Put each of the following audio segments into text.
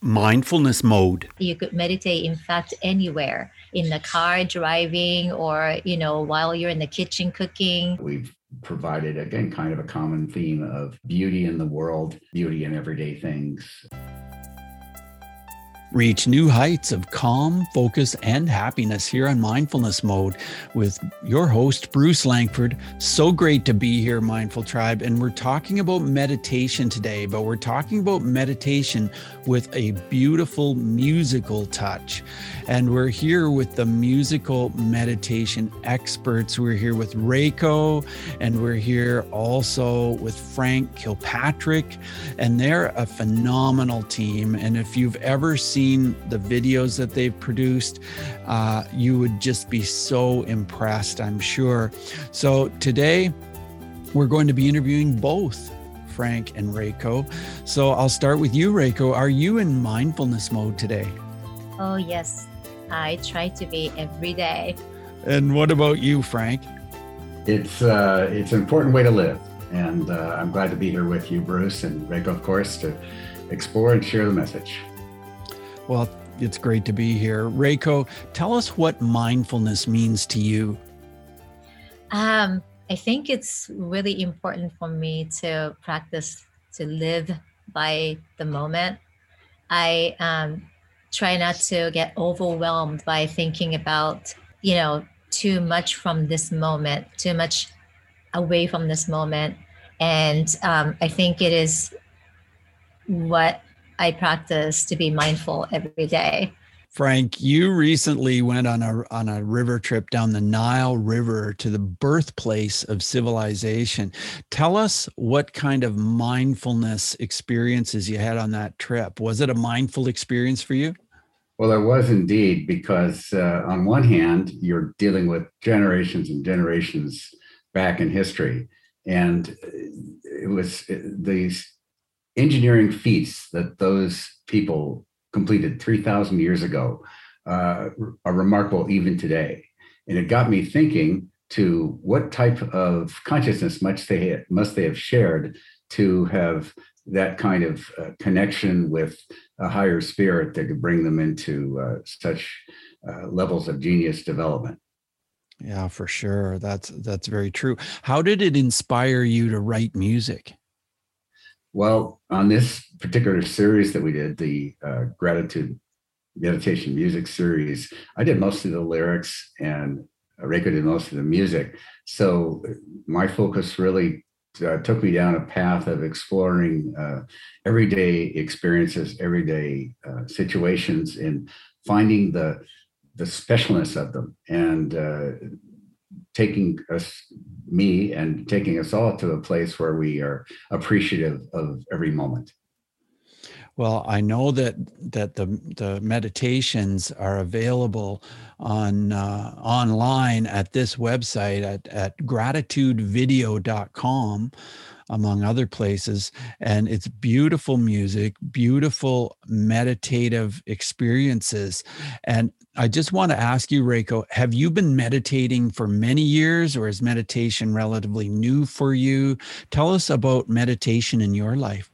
mindfulness mode? You could meditate, in fact, anywhere in the car driving or, you know, while you're in the kitchen cooking. We've provided, again, kind of a common theme of beauty in the world, beauty in everyday things. Reach new heights of calm, focus, and happiness here on Mindfulness Mode with your host, Bruce Langford. So great to be here, Mindful Tribe. And we're talking about meditation today, but we're talking about meditation with a beautiful musical touch. And we're here with the musical meditation experts. We're here with Reiko, and we're here also with Frank Kilpatrick. And they're a phenomenal team. And if you've ever seen seen the videos that they've produced, uh, you would just be so impressed, I'm sure. So today, we're going to be interviewing both Frank and Reiko. So I'll start with you, Reiko. Are you in mindfulness mode today? Oh, yes. I try to be every day. And what about you, Frank? It's uh, it's an important way to live, and uh, I'm glad to be here with you, Bruce and Reiko, of course, to explore and share the message. Well, it's great to be here. Reiko, tell us what mindfulness means to you. Um, I think it's really important for me to practice to live by the moment. I um, try not to get overwhelmed by thinking about, you know, too much from this moment, too much away from this moment. And um, I think it is what I practice to be mindful every day. Frank, you recently went on a on a river trip down the Nile River to the birthplace of civilization. Tell us what kind of mindfulness experiences you had on that trip. Was it a mindful experience for you? Well, it was indeed, because uh, on one hand, you're dealing with generations and generations back in history, and it was uh, these engineering feats that those people completed 3,000 years ago uh, are remarkable even today. And it got me thinking to what type of consciousness must they, must they have shared to have that kind of uh, connection with a higher spirit that could bring them into uh, such uh, levels of genius development. Yeah, for sure. That's that's very true. How did it inspire you to write music? Well, on this particular series that we did, the uh, gratitude meditation music series, I did most of the lyrics and Reiko did most of the music. So my focus really uh, took me down a path of exploring uh, everyday experiences, everyday uh, situations, and finding the the specialness of them and uh, taking us me and taking us all to a place where we are appreciative of every moment well i know that that the the meditations are available on uh, online at this website at, at gratitudevideo.com among other places. And it's beautiful music, beautiful meditative experiences. And I just want to ask you, Reiko, have you been meditating for many years or is meditation relatively new for you? Tell us about meditation in your life.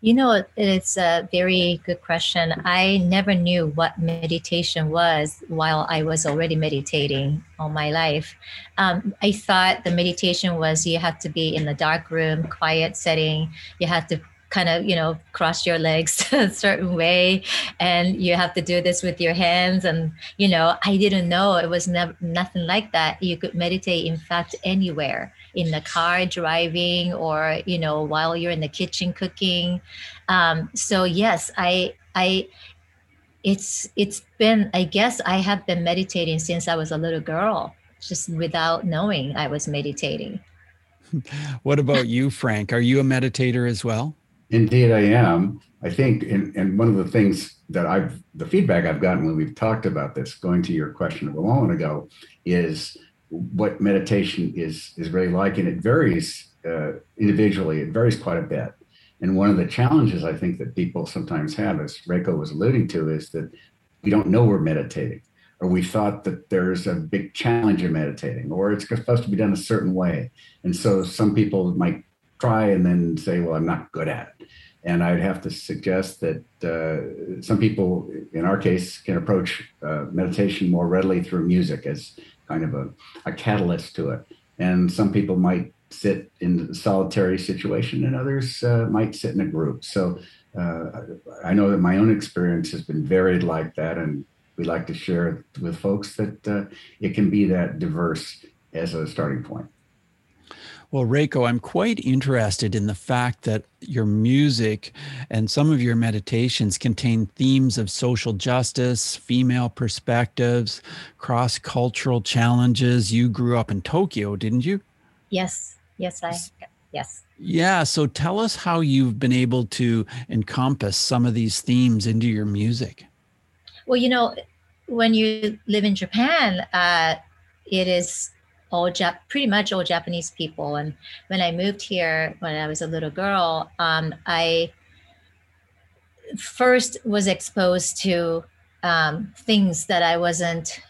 You know, it's a very good question. I never knew what meditation was while I was already meditating all my life. Um, I thought the meditation was you have to be in the dark room, quiet setting. You have to kind of you know cross your legs a certain way and you have to do this with your hands and you know i didn't know it was never nothing like that. You could meditate in fact anywhere in the car driving or you know while you're in the kitchen cooking. Um, so yes i i it's it's been i guess i have been meditating since i was a little girl just without knowing i was meditating. What about you frank? Are you a meditator as well Indeed, I am. I think, and, and one of the things that I've, the feedback I've gotten when we've talked about this, going to your question of a moment ago, is what meditation is is really like, and it varies uh, individually. It varies quite a bit. And one of the challenges I think that people sometimes have, as Reiko was alluding to, is that we don't know we're meditating, or we thought that there's a big challenge in meditating, or it's supposed to be done a certain way. And so some people might try and then say, well, I'm not good at it. And I'd have to suggest that uh, some people, in our case, can approach uh, meditation more readily through music as kind of a, a catalyst to it. And some people might sit in a solitary situation, and others uh, might sit in a group. So uh, I know that my own experience has been varied like that, and we like to share with folks that uh, it can be that diverse as a starting point. Well, Reiko, I'm quite interested in the fact that your music and some of your meditations contain themes of social justice, female perspectives, cross cultural challenges. You grew up in Tokyo, didn't you? Yes, yes, I, yes. Yeah. So tell us how you've been able to encompass some of these themes into your music. Well, you know, when you live in Japan, uh, it is all Jap- pretty much all Japanese people. And when I moved here when I was a little girl, um, I first was exposed to um, things that I wasn't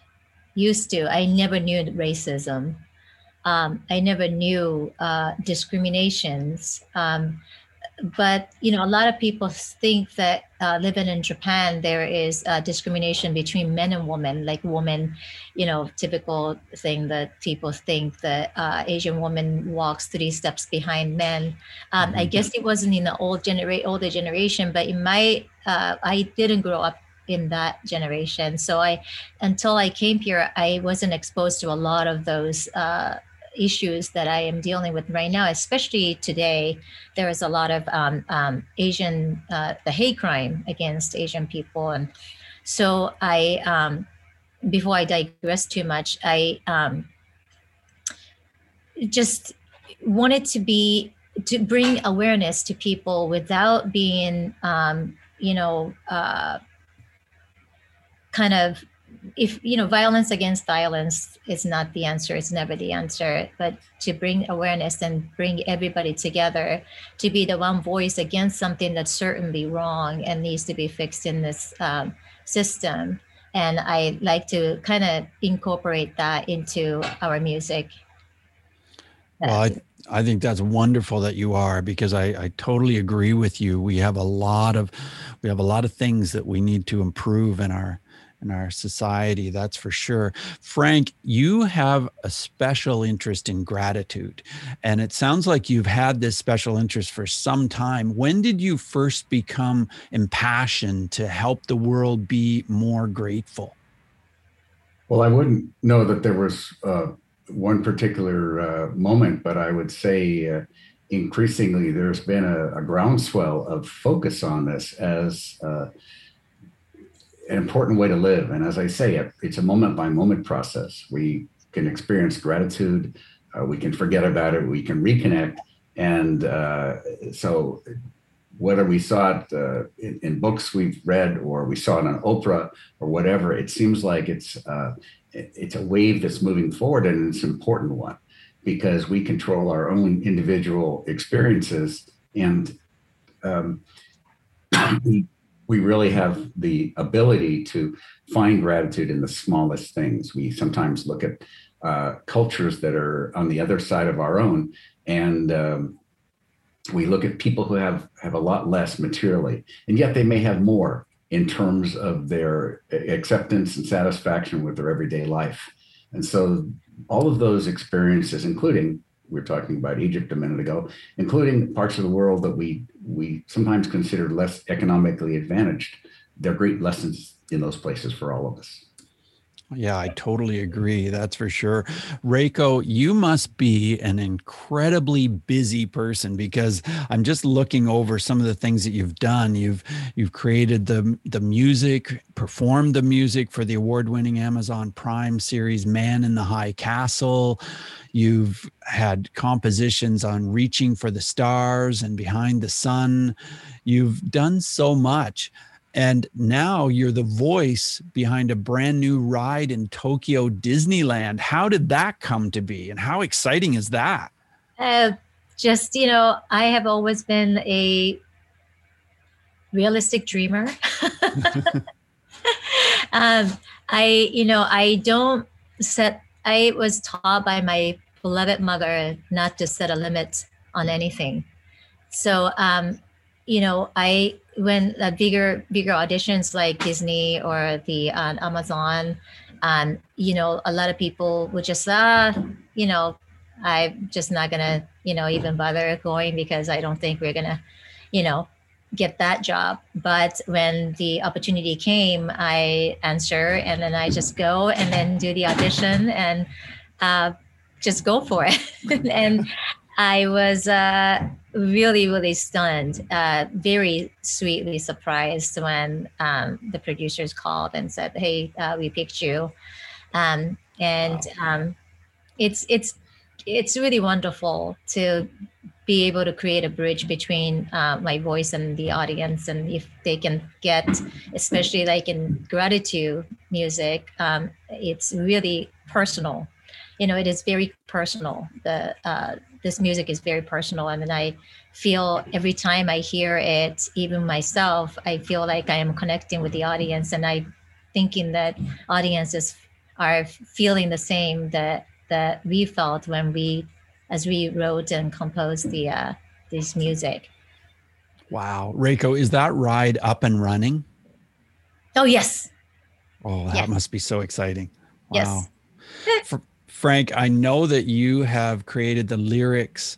used to. I never knew racism. Um, I never knew uh, discriminations. But you know, a lot of people think that uh, living in Japan, there is uh, discrimination between men and women. Like women, you know, typical thing that people think that uh, Asian woman walks three steps behind men. Um, I mm-hmm. guess it wasn't in the old genera- older generation, but in my, uh, I didn't grow up in that generation. So I, until I came here, I wasn't exposed to a lot of those uh, issues that I am dealing with right now, especially today. There is a lot of um, um, Asian, uh, the hate crime against Asian people. And so I, um, before I digress too much, I um, just wanted to be, to bring awareness to people without being, um, you know, uh, kind of if you know violence against violence is not the answer it's never the answer. But to bring awareness and bring everybody together to be the one voice against something that's certainly wrong and needs to be fixed in this um, system. And i like to kind of incorporate that into our music. Well I, I think that's wonderful that you are because I, I totally agree with you. We have a lot of we have a lot of things that we need to improve in our in our society, that's for sure. Frank, you have a special interest in gratitude, and it sounds like you've had this special interest for some time. When did you first become impassioned to help the world be more grateful? Well, I wouldn't know that there was uh, one particular uh, moment, but I would say uh, increasingly there's been a, a, groundswell of focus on this as uh, an important way to live. And as I say, it's a moment by moment process. We can experience gratitude, uh, we can forget about it, we can reconnect. And uh, so, whether we saw it uh, in, in, books we've read or we saw it on Oprah or whatever, it seems like it's uh, it's a wave that's moving forward and it's an important one because we control our own individual experiences and um, we we really have the ability to find gratitude in the smallest things. We sometimes look at uh, cultures that are on the other side of our own, and um, we look at people who have have a lot less materially, and yet they may have more in terms of their acceptance and satisfaction with their everyday life. And so, all of those experiences, including we were talking about Egypt a minute ago, including parts of the world that we we sometimes consider less economically advantaged. They're great lessons in those places for all of us. Yeah, I totally agree. That's for sure. Reiko, you must be an incredibly busy person because I'm just looking over some of the things that you've done. You've you've created the the music, performed the music for the award-winning Amazon Prime series Man in the High Castle. You've had compositions on Reaching for the Stars and Behind the Sun. You've done so much. And now you're the voice behind a brand new ride in Tokyo Disneyland. How did that come to be? And how exciting is that? Uh, just, you know, I have always been a realistic dreamer. um, I, you know, I don't set, I was taught by my beloved mother not to set a limit on anything. So um, you know, I when the bigger bigger auditions like Disney or the uh, Amazon, um, you know, a lot of people would just uh, you know, I'm just not gonna, you know, even bother going because I don't think we're gonna, you know, get that job. But when the opportunity came, I answer and then I just go and then do the audition and uh, just go for it. and I was uh, really, really stunned, uh, very sweetly surprised when um, the producers called and said, "Hey, uh, we picked you," um, and um, it's it's it's really wonderful to be able to create a bridge between uh, my voice and the audience and if they can get especially like in gratitude music um, it's really personal. You know it is very personal. The uh, this music is very personal and then i feel every time i hear it even myself i feel like i am connecting with the audience and i thinking that audiences are feeling the same that that we felt when we as we wrote and composed the uh, this music. Wow, Reiko, is that ride up and running? Oh yes. Oh, that yes. must be so exciting. Wow. Yes. Frank, I know that you have created the lyrics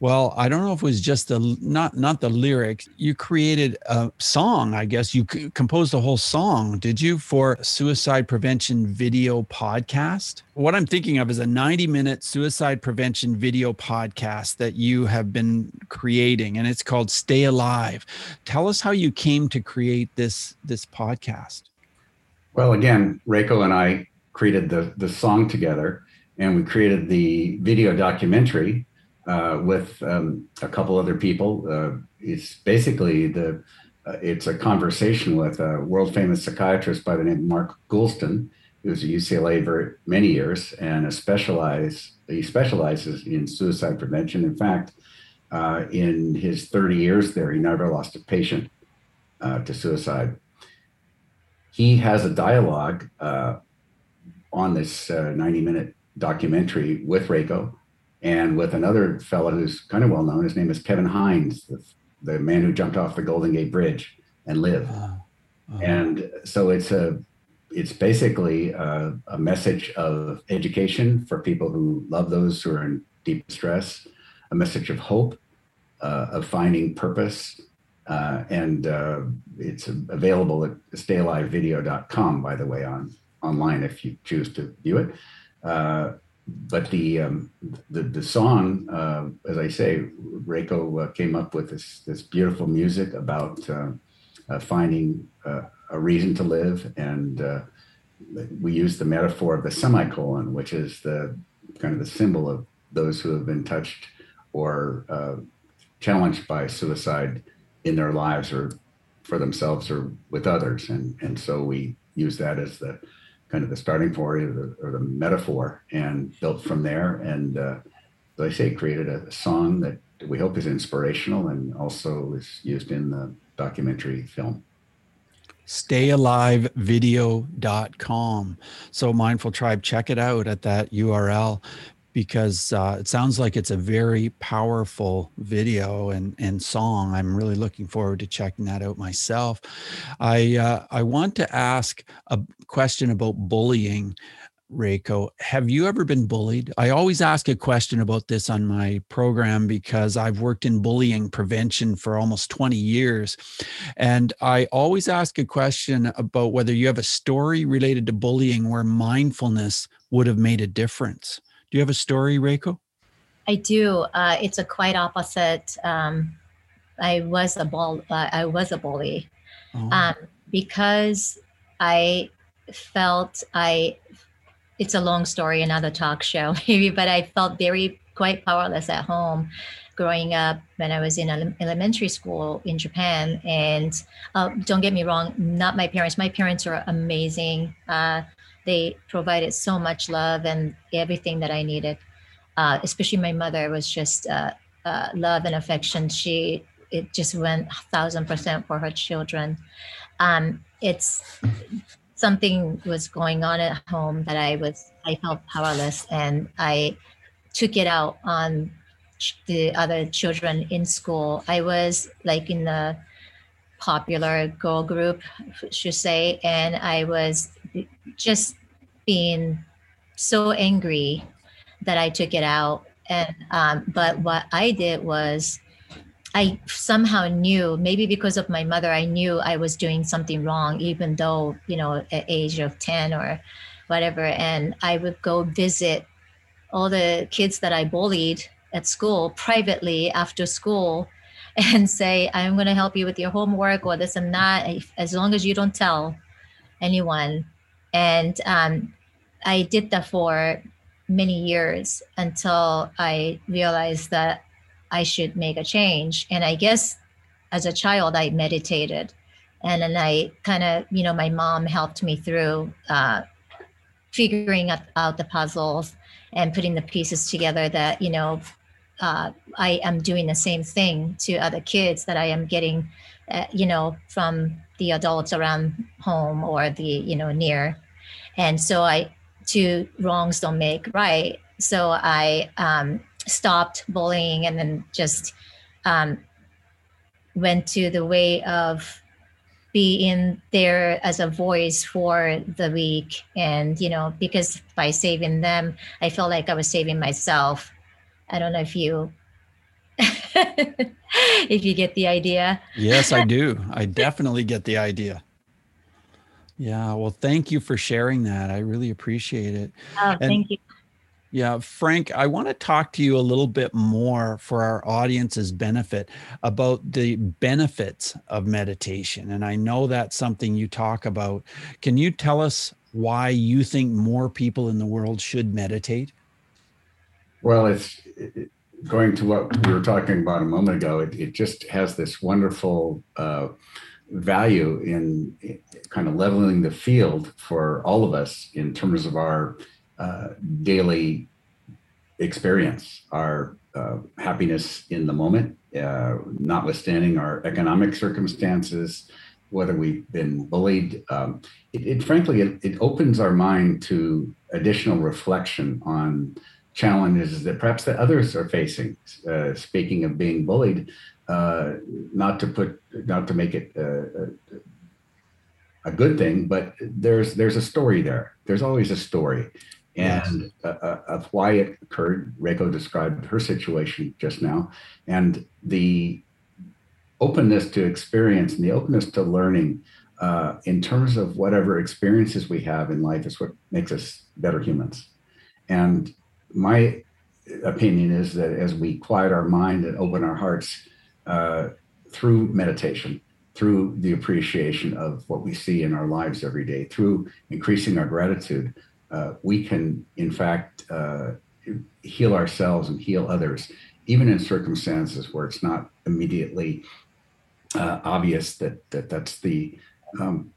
well, I don't know if it was just the not not the lyrics. You created a song, I guess. You composed a whole song, did you, for suicide prevention video podcast? What I'm thinking of is a 90 minute suicide prevention video podcast that you have been creating, and it's called Stay Alive. Tell us how you came to create this this podcast. Well, again, Reiko and I created the the song together, and we created the video documentary uh, with um, a couple other people. Uh, it's basically the uh, it's a conversation with a world famous psychiatrist by the name of Mark Goulston, who was at UCLA for many years and a specialize he specializes in suicide prevention. In fact, uh, in his 30 years there, he never lost a patient uh, to suicide. He has a dialogue uh, on this 90 minute documentary with Reiko and with another fellow who's kind of well known. His name is Kevin Hines, the, the man who jumped off the Golden Gate Bridge and lived. Uh, uh, and so it's a it's basically a, a, message of education for people who love those who are in deep stress, a message of hope, uh, of finding purpose. Uh, and uh, it's available at stayalivevideo.com, by the way, on online if you choose to view it. But the um, the the song, uh, as I say, Reiko uh, came up with this this beautiful music about uh, uh finding uh, a reason to live, and uh, we use the metaphor of the semicolon, which is the kind of the symbol of those who have been touched or challenged by suicide in their lives or for themselves or with others, and and so we use that as the kind of the starting point or the, or the metaphor and built from there. And uh, as I say, created a song that we hope is inspirational and also is used in the documentary film stayalivevideo.com. So Mindful Tribe, check it out at that URL because uh, it sounds like it's a very powerful video and, and song. I'm really looking forward to checking that out myself. I uh, I want to ask a question about bullying. Reiko, have you ever been bullied? I always ask a question about this on my program because I've worked in bullying prevention for almost 20 years. And I always ask a question about whether you have a story related to bullying where mindfulness would have made a difference. Do you have a story, Reiko? I do. Uh, it's a quite opposite. Um, I was a bull. Uh, I was a bully oh. um, because I felt I. It's a long story, another talk show maybe, but I felt very quite powerless at home growing up when I was in elementary school in Japan. And uh, don't get me wrong, not my parents. My parents are amazing. Uh, they provided so much love and everything that I needed. Uh, especially my mother was just uh, uh, love and affection. She it just went thousand percent for her children. Um, it's something was going on at home that I was I felt powerless and I took it out on the other children in school. I was like in the popular girl group, should say, and I was just being so angry that I took it out. And um, but what I did was I somehow knew, maybe because of my mother, I knew I was doing something wrong, even though, you know, at age of 10 or whatever. And I would go visit all the kids that I bullied at school privately after school and say, I'm going to help you with your homework or this and that, as long as you don't tell anyone. And um, I did that for many years until I realized that I should make a change. And I guess as a child, I meditated. And then I kind of, you know, my mom helped me through uh, figuring out, the puzzles and putting the pieces together that, you know, uh, I am doing the same thing to other kids that I am getting, uh, you know, from the adults around home or the, you know, near. And so I, two wrongs don't make right. So I um, stopped bullying and then just um, went to the way of being there as a voice for the weak. And you know because by saving them i felt like i was saving myself. I don't know if you if you get the idea. Yes i do. I definitely get the idea yeah well thank you for sharing that i really appreciate it oh, and, thank you yeah, Frank, I want to talk to you a little bit more for our audience's benefit about the benefits of meditation. And I know that's something you talk about. Can you tell us why you think more people in the world should meditate? Well, it's going to what we were talking about a moment ago. It, it just has this wonderful uh, value in kind of leveling the field for all of us in terms of our uh, daily experience, our uh, happiness in the moment, uh, notwithstanding our economic circumstances, whether we've been bullied. Um, it, it, frankly, it, it, opens our mind to additional reflection on challenges that perhaps that others are facing. Uh, speaking of being bullied, uh, not to put, not to make it uh, a good thing, but there's there's a story there. There's always a story, and yes. uh, of why it occurred. Reiko described her situation just now, and the openness to experience and the openness to learning uh, in terms of whatever experiences we have in life is what makes us better humans. And my opinion is that as we quiet our mind and open our hearts uh, through meditation, through the appreciation of what we see in our lives every day, through increasing our gratitude, uh, we can, in fact, uh, heal ourselves and heal others, even in circumstances where it's not immediately uh, obvious that, that that's the um,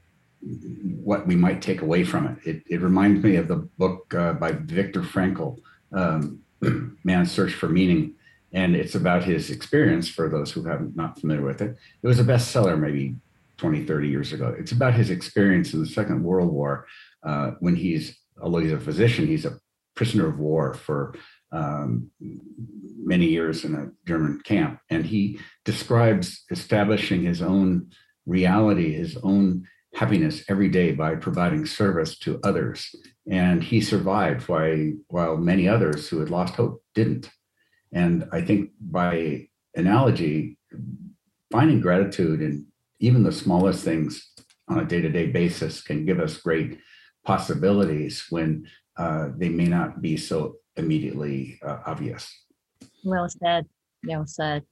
what we might take away from it. It, it reminds me of the book uh, by Viktor Frankl, um, Man's Search for Meaning, and it's about his experience for those who haven't familiar with it. It was a bestseller maybe 20, 30 years ago. It's about his experience in the Second World War uh, when he's although he's a physician, he's a prisoner of war for um, many years in a German camp. And he describes establishing his own reality, his own happiness every day by providing service to others. And he survived while, while many others who had lost hope didn't. And I think by analogy, finding gratitude in even the smallest things on a day to day basis can give us great possibilities when uh, they may not be so immediately uh, obvious. Well said. Well said.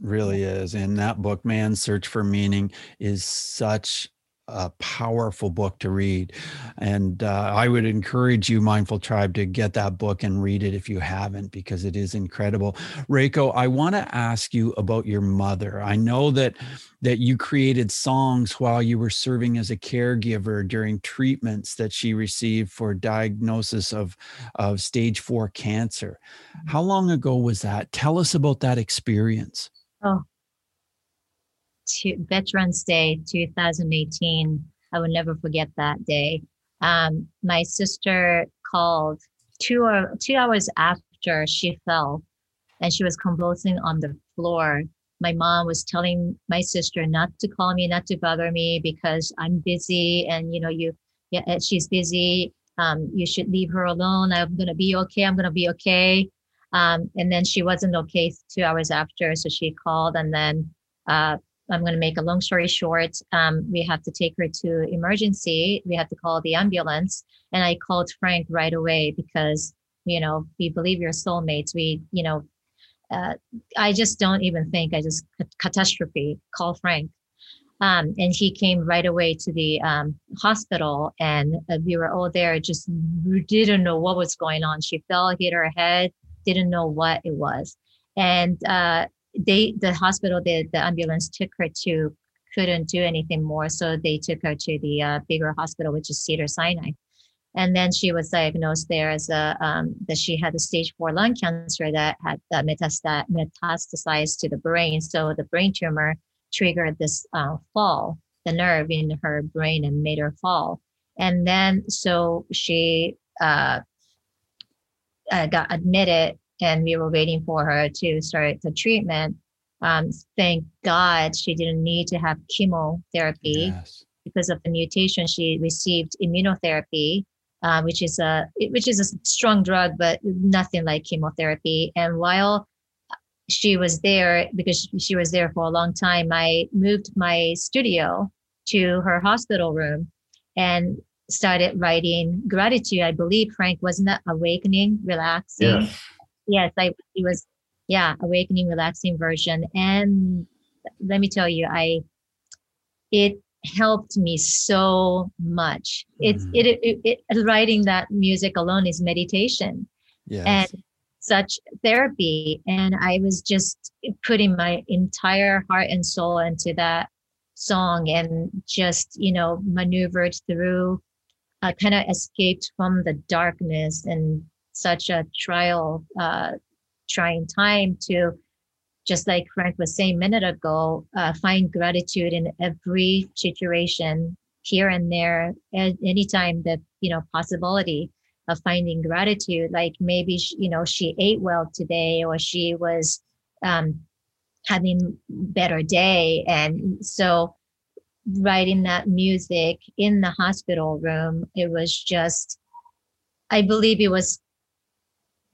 Really is. And that book, Man's Search for Meaning, is such a powerful book to read. And uh, I would encourage you, Mindful Tribe, to get that book and read it if you haven't, because it is incredible. Reiko, I want to ask you about your mother. I know that that you created songs while you were serving as a caregiver during treatments that she received for diagnosis of, of stage four cancer. How long ago was that? Tell us about that experience. Oh, to Veterans Day 2018. I will never forget that day. Um, my sister called two or two hours after she fell and she was convulsing on the floor. My mom was telling my sister not to call me, not to bother me because I'm busy, and you know, you, yeah, she's busy. Um, you should leave her alone. I'm gonna be okay. I'm gonna be okay. Um, and then she wasn't okay two hours after, so she called, and then uh, I'm going to make a long story short. Um, we have to take her to emergency. We have to call the ambulance, and I called Frank right away because you know we believe you're soulmates. We you know, uh, I just don't even think I just catastrophe. Call Frank, um, and he came right away to the um, hospital, and uh, we were all there. Just didn't know what was going on. She fell, hit her head, didn't know what it was, and uh, they the hospital the, the ambulance took her to couldn't do anything more so they took her to the uh, bigger hospital which is Cedars-Sinai. And then she was diagnosed there as a um, that she had a stage four lung cancer that had uh, metastasized to the brain. So the brain tumor triggered this uh, fall the nerve in her brain and made her fall. And then so she uh, uh got admitted and we were waiting for her to start the treatment. Um, thank God she didn't need to have chemotherapy yes. because of the mutation. She received immunotherapy, uh, which is a which is a strong drug, but nothing like chemotherapy. And while she was there, because she was there for a long time, I moved my studio to her hospital room and started writing gratitude. I believe Frank wasn't that awakening, relaxing. Yes yes, I it was yeah, awakening, relaxing version. And let me tell you, I it helped me so much. It's mm. it, it, it writing that music alone is meditation. Yes. And such therapy. And I was just putting my entire heart and soul into that song and just, you know, maneuvered through, uh, kind of escaped from the darkness and such a trial, uh, trying time to, just like Frank was saying a minute ago, uh, find gratitude in every situation here and there, at any time that, you know, possibility of finding gratitude. Like maybe, she, you know, she ate well today or she was um, having better day. And so writing that music in the hospital room, it was just, I believe it was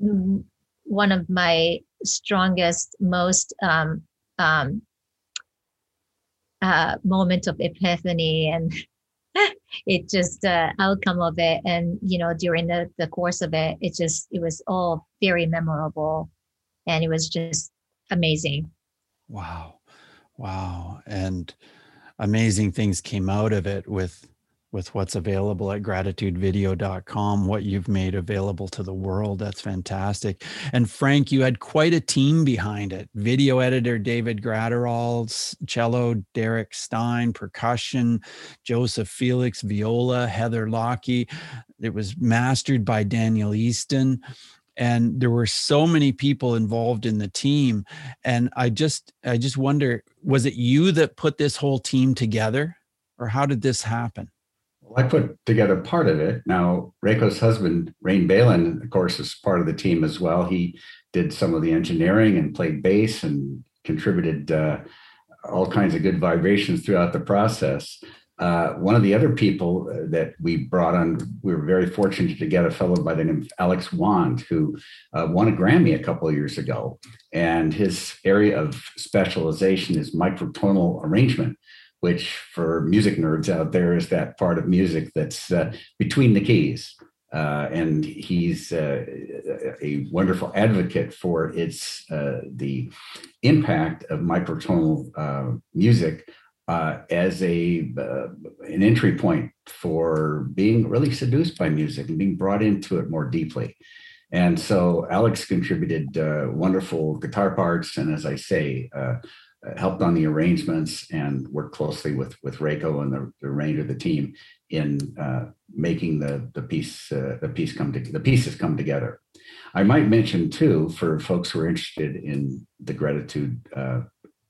one of my strongest, most um, um, uh, moment of epiphany. And it just uh, outcome of it. And you know during the, the course of it it just it was all very memorable. And it was just amazing. Wow. Wow. And amazing things came out of it with with what's available at gratitudevideo.com, what you've made available to the world. That's fantastic. And Frank, you had quite a team behind it video editor David Gratterall, cello Derek Stein, percussion Joseph Felix, viola Heather Lockie. It was mastered by Daniel Easton and there were so many people involved in the team and i just i just wonder was it you that put this whole team together or how did this happen I put together part of it. Now, Reiko's husband, Rain Balin, of course, is part of the team as well. He did some of the engineering and played bass and contributed uh, all kinds of good vibrations throughout the process. Uh, one of the other people uh, that we brought on, we were very fortunate to get a fellow by the name of Alex Wand, who uh, won a Grammy a couple of years ago. And his area of specialization is microtonal arrangement which for music nerds out there is that part of music that's uh, between the keys. Uh, and he's uh, a wonderful advocate for its uh, the impact of microtonal uh, music uh, as a an entry point for being really seduced by music and being brought into it more deeply. And so Alex contributed wonderful guitar parts, and as I say, helped on the arrangements and worked closely with with Reiko and the, the remainder of the team in uh, making the the piece uh, the piece come to the pieces come together. I might mention too for folks who are interested in the gratitude uh,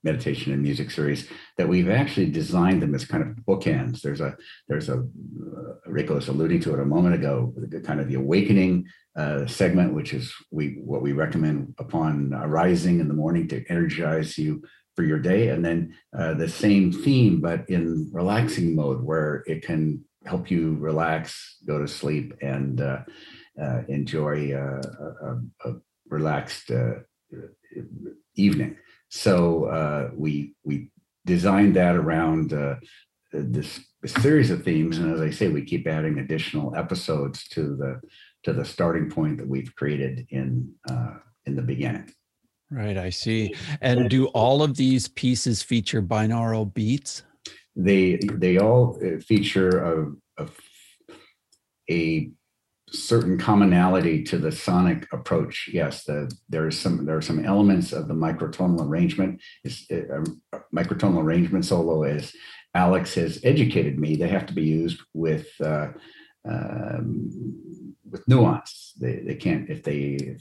meditation and music series that we've actually designed them as kind of bookends. There's a there's a uh, Rico was alluding to it a moment ago, the kind of the awakening uh, segment, which is we what we recommend upon arising in the morning to energize you for your day, and then uh, the same theme but in relaxing mode, where it can help you relax, go to sleep, and uh, uh, enjoy uh, a, a, relaxed evening. So uh, we we designed that around uh, this series of themes, and as I say, we keep adding additional episodes to the to the starting point that we've created in uh, in the beginning. Right, I see. And do all of these pieces feature binaural beats? They they all uh, feature a, a, a certain commonality to the sonic approach. Yes, the, there is some there are some elements of the microtonal arrangement. Is uh, microtonal arrangement solo as Alex has educated me. They have to be used with uh, um, with nuance. They they can't if they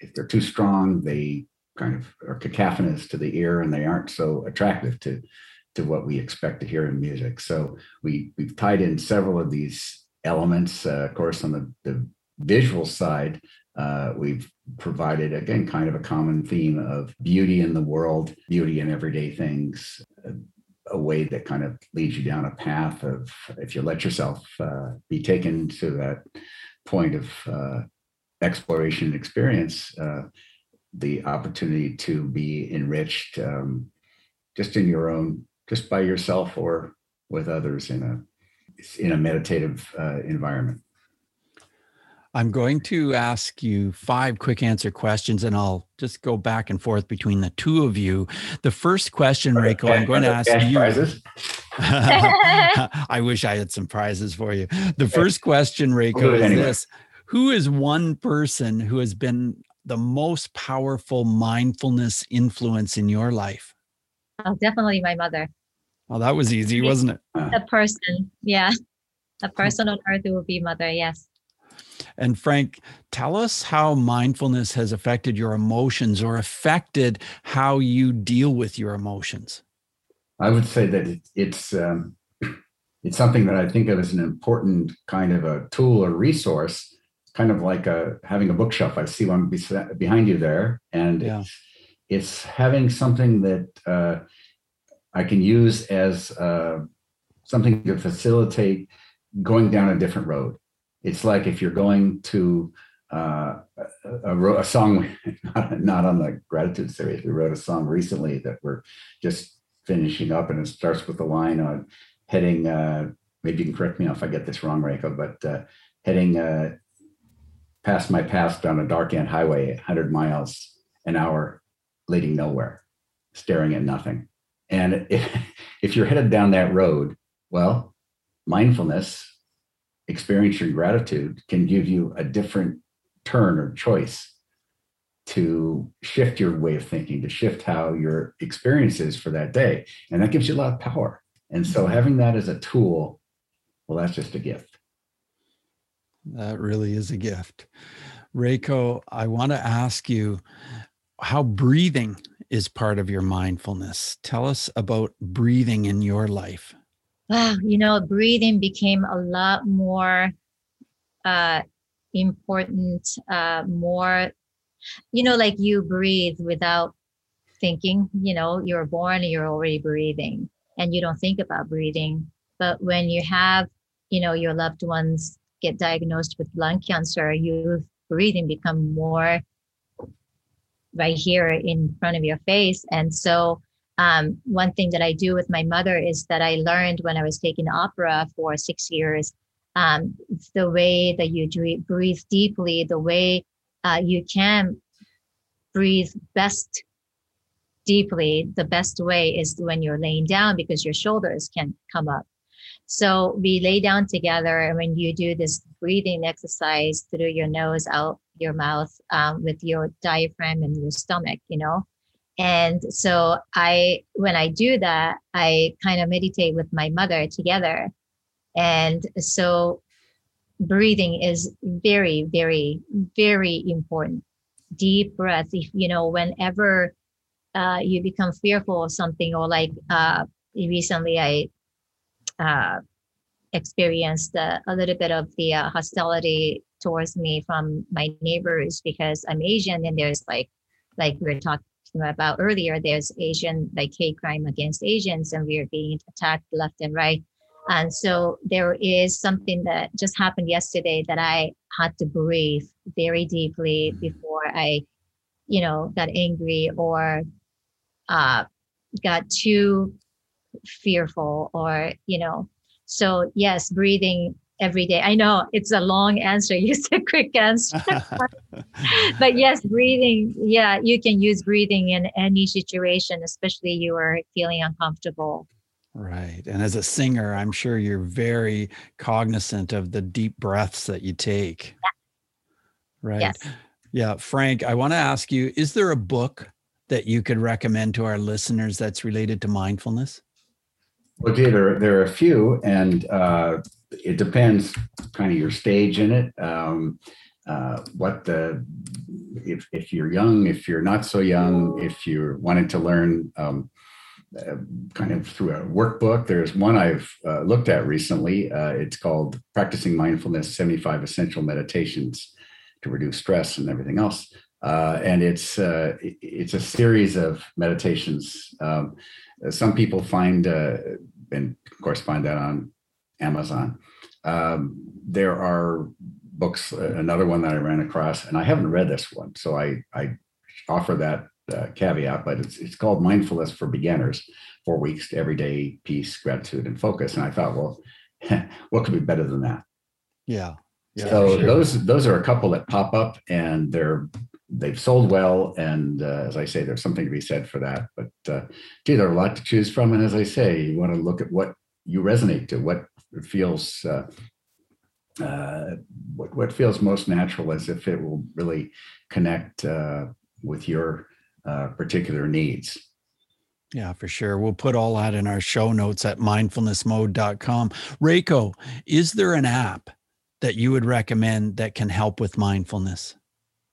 if they're too strong, they kind of are cacophonous to the ear and they aren't so attractive to to what we expect to hear in music. So we we've tied in several of these elements. Uh, of course, on the, the visual side, uh, we've provided, again, kind of a common theme of beauty in the world, beauty in everyday things, a, way that kind of leads you down a path of, if you let yourself uh, be taken to that point of uh, exploration and experience, uh, the opportunity to be enriched um, just in your own, just by yourself or with others in a in a meditative uh, environment. I'm going to ask you five quick answer questions and I'll just go back and forth between the two of you. The first question, Reiko, I'm going to ask you. I wish I had some prizes for you. The first question, Reiko, is anyway. this Who is one person who has been the most powerful mindfulness influence in your life? Oh, definitely my mother. Well, that was easy, wasn't it? A person, yeah. A person on earth who will be mother, yes. And Frank, tell us how mindfulness has affected your emotions or affected how you deal with your emotions. I would say that it, it's um, it's something that I think of as an important kind of a tool or resource, kind of like a, having a bookshelf. I see one behind you there, and yeah. it's, it's having something that uh, I can use as uh, something to facilitate going down a different road. It's like if you're going to uh, a, a, a, song, not, not on the gratitude series. We wrote a song recently that we're just finishing up, and it starts with the line on heading. Uh, maybe you can correct me if I get this wrong, Reiko, but uh, heading past my past down a dark end highway, 100 miles an hour, leading nowhere, staring at nothing. And if, if you're headed down that road, well, mindfulness, experience experiencing gratitude can give you a different turn or choice to shift your way of thinking, to shift how your experience is for that day. And that gives you a lot of power. And so mm-hmm. having that as a tool, well, that's just a gift. That really is a gift. Reiko, I want to ask you how breathing is part of your mindfulness. Tell us about breathing in your life. Wow, you know, breathing became a lot more uh, important, uh, more, you know, like you breathe without thinking, you know, you're born, you're already breathing and you don't think about breathing. But when you have, you know, your loved ones get diagnosed with lung cancer, your breathing become more right here in front of your face. And so, um, one thing that I do with my mother is that I learned when I was taking opera for six years um, the way that you breathe deeply, the way uh, you can breathe best deeply. The best way is when you're laying down because your shoulders can come up. So we lay down together, and when you do this breathing exercise through your nose out your mouth um, with your diaphragm and your stomach, you know. And so I, when I do that, I kind of meditate with my mother together. And so breathing is very, very, very important. Deep breath. If you know, whenever uh, you become fearful of something, or like uh, recently I uh, experienced a, a, little bit of the uh, hostility towards me from my neighbors because I'm Asian, and there's like like we were talking about earlier, there's Asian like hate crime against Asians, and we are being attacked left and right. And so there is something that just happened yesterday that I had to breathe very deeply mm-hmm. before I, you know, got angry or uh, got too fearful or, you know, so yes, breathing every day. I know it's a long answer. You said quick answer. but yes, breathing, yeah, you can use breathing in any situation, especially you are feeling uncomfortable. Right. And as a singer, I'm sure you're very cognizant of the deep breaths that you take. Yeah. Right. Yes. Yeah. Frank, I want to ask you is there a book that you could recommend to our listeners that's related to mindfulness? Well, gee, there, there are a few, and uh, it depends kind of your stage in it. Um, uh, what the if if you're young, if you're not so young, if you're wanting to learn um, uh, kind of through a workbook. There's one I've uh, looked at recently. Uh, it's called Practicing Mindfulness 75 Essential Meditations to Reduce Stress and everything else. Uh, and it's uh, it's a series of meditations. Um, some people find, uh, and of course, find that on Amazon. Um, there are books. Another one that I ran across, and I haven't read this one, so I I offer that uh, caveat, but it's, it's called Mindfulness for Beginners Four Weeks to Everyday Peace, Gratitude, and Focus. And I thought, well, what could be better than that? Yeah. yeah so sure. those those are a couple that pop up and they're they've sold well and uh, as i say there's something to be said for that but uh, gee there are a lot to choose from and as i say you want to look at what you resonate to what feels uh, uh, what, what feels most natural as if it will really connect uh, with your uh, particular needs. Yeah, for sure. We'll put all that in our show notes at mindfulnessmode.com. Reiko, is there an app that you would recommend that can help with mindfulness?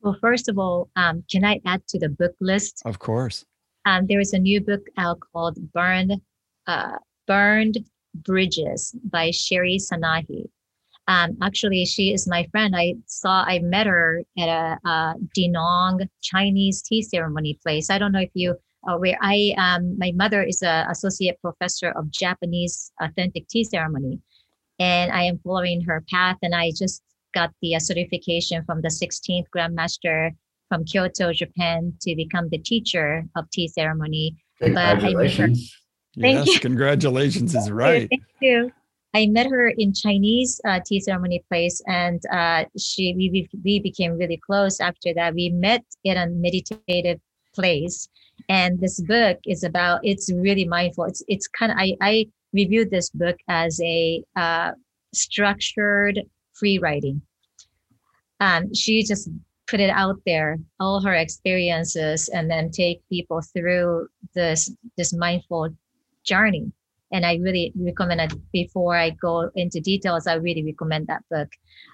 Well, first of all, um, can I add to the book list? Of course. Um, there is a new book out called Burned, uh, Burned Bridges by Sherry Sanahi. Um, actually, she is my friend. I saw, I met her at a, a Dinong Chinese tea ceremony place. I don't know if you uh, where I, um, my mother is an associate professor of Japanese authentic tea ceremony, and I am following her path. And I just got the uh, certification from the 16th Grandmaster from Kyoto, Japan, to become the teacher of tea ceremony. Congratulations! But I yes, you. congratulations is right. Thank you. I met her in Chinese uh, tea ceremony place, and uh, she we, we became really close. After that, we met in a meditative place, and this book is about. It's really mindful. It's it's kind of I I reviewed this book as a uh, structured free writing. Um, she just put it out there, all her experiences, and then take people through this this mindful journey and I really recommend it before I go into details. I really recommend that book.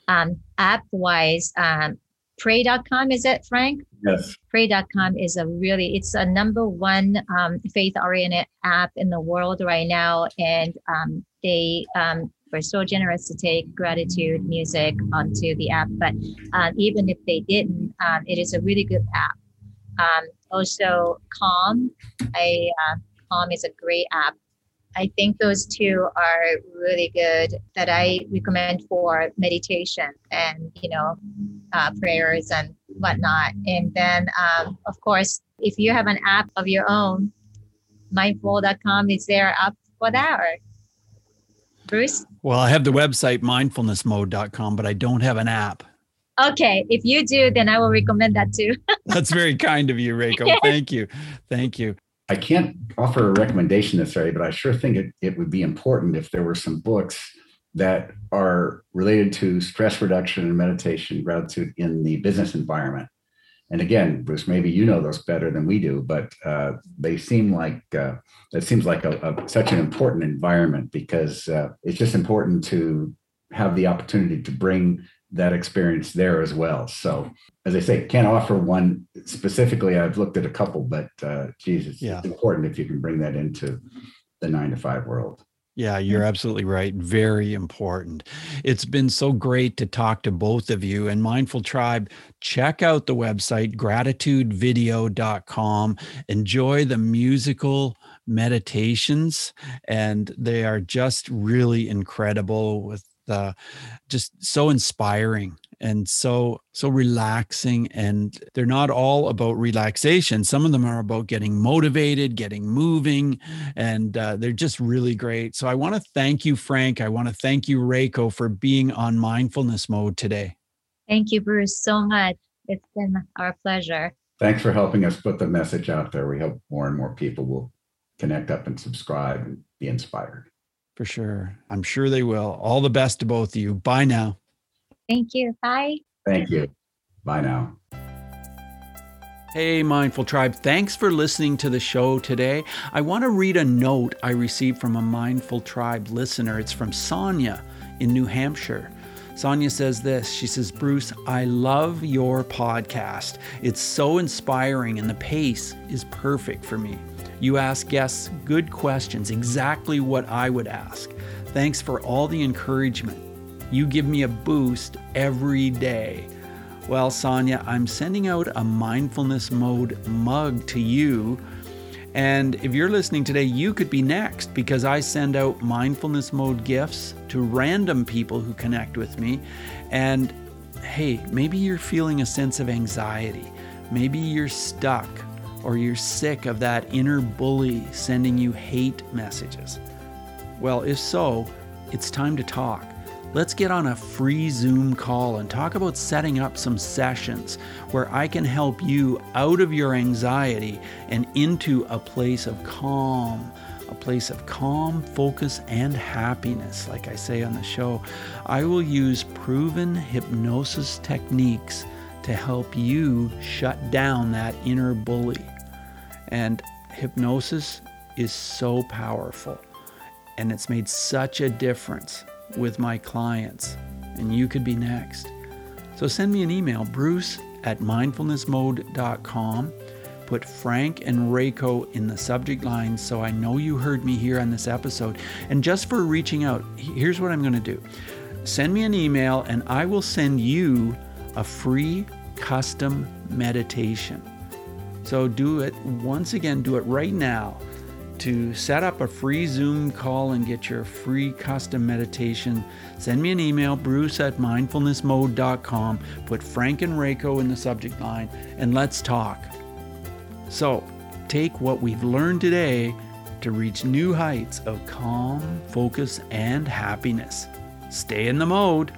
Um, app wise, um, pray.com is it, Frank? Yes. Pray.com is a really, it's a number one um, faith oriented app in the world right now. And um, they um, were so generous to take gratitude music onto the app. But uh, even if they didn't, um, it is a really good app. Um, also, Calm. I, uh, Calm is a great app I think those two are really good that I recommend for meditation and, you know, uh, prayers and whatnot. And then, um, of course, if you have an app of your own, mindful.com is there up for that or Bruce? Well, I have the website mindfulnessmode.com, but I don't have an app. Okay. If you do, then I will recommend that too. That's very kind of you, Reiko. Yes. Thank you. Thank you. I can't offer a recommendation necessarily, but I sure think it, it would be important if there were some books that are related to stress reduction and meditation gratitude in the business environment. And again, Bruce, maybe you know those better than we do, but uh, they seem like uh, it seems like a, a, such an important environment because uh, it's just important to have the opportunity to bring that experience there as well. So, as I say, can't offer one specifically. I've looked at a couple, but uh, Jesus, yeah. it's important if you can bring that into the nine to five world. Yeah, you're absolutely right. Very important. It's been so great to talk to both of you. And Mindful Tribe, check out the website, gratitudevideo.com. Enjoy the musical meditations, and they are just really incredible with uh, just so inspiring and so so relaxing and they're not all about relaxation. Some of them are about getting motivated getting moving and uh, they're just really great. So i want to thank you frank. I want to thank you reiko for being on mindfulness mode today. Thank you bruce so much. It's been our pleasure. Thanks for helping us put the message out there. We hope more and more people will connect up and subscribe and be inspired. For sure. I'm sure they will. All the best to both of you. Bye now Thank you. Bye. Thank you. Bye now. Hey, Mindful Tribe, thanks for listening to the show today. I want to read a note I received from a Mindful Tribe listener. It's from Sonia in New Hampshire. Sonia says this She says, Bruce, I love your podcast. It's so inspiring and the pace is perfect for me. You ask guests good questions, exactly what I would ask. Thanks for all the encouragement. You give me a boost every day. Well, Sonia, I'm sending out a mindfulness mode mug to you. And if you're listening today, you could be next because I send out mindfulness mode gifts to random people who connect with me. And hey, maybe you're feeling a sense of anxiety. Maybe you're stuck or you're sick of that inner bully sending you hate messages. Well, if so, it's time to talk. Let's get on a free Zoom call and talk about setting up some sessions where I can help you out of your anxiety and into a place of calm, a place of calm, focus, and happiness. Like I say on the show, I will use proven hypnosis techniques to help you shut down that inner bully. And hypnosis is so powerful and it's made such a difference with my clients, and you could be next. So send me an email, bruce at mindfulnessmode.com. Put Frank and Reiko in the subject line so I know you heard me here on this episode. And just for reaching out, here's what I'm going to do send me an email, and I will send you a free custom meditation. So do it once again, do it right now to set up a free Zoom call and get your free custom meditation, send me an email, bruce at mindfulnessmode.com. Put Frank and Reiko in the subject line, and let's talk. So, take what we've learned today to reach new heights of calm, focus, and happiness. Stay in the mode.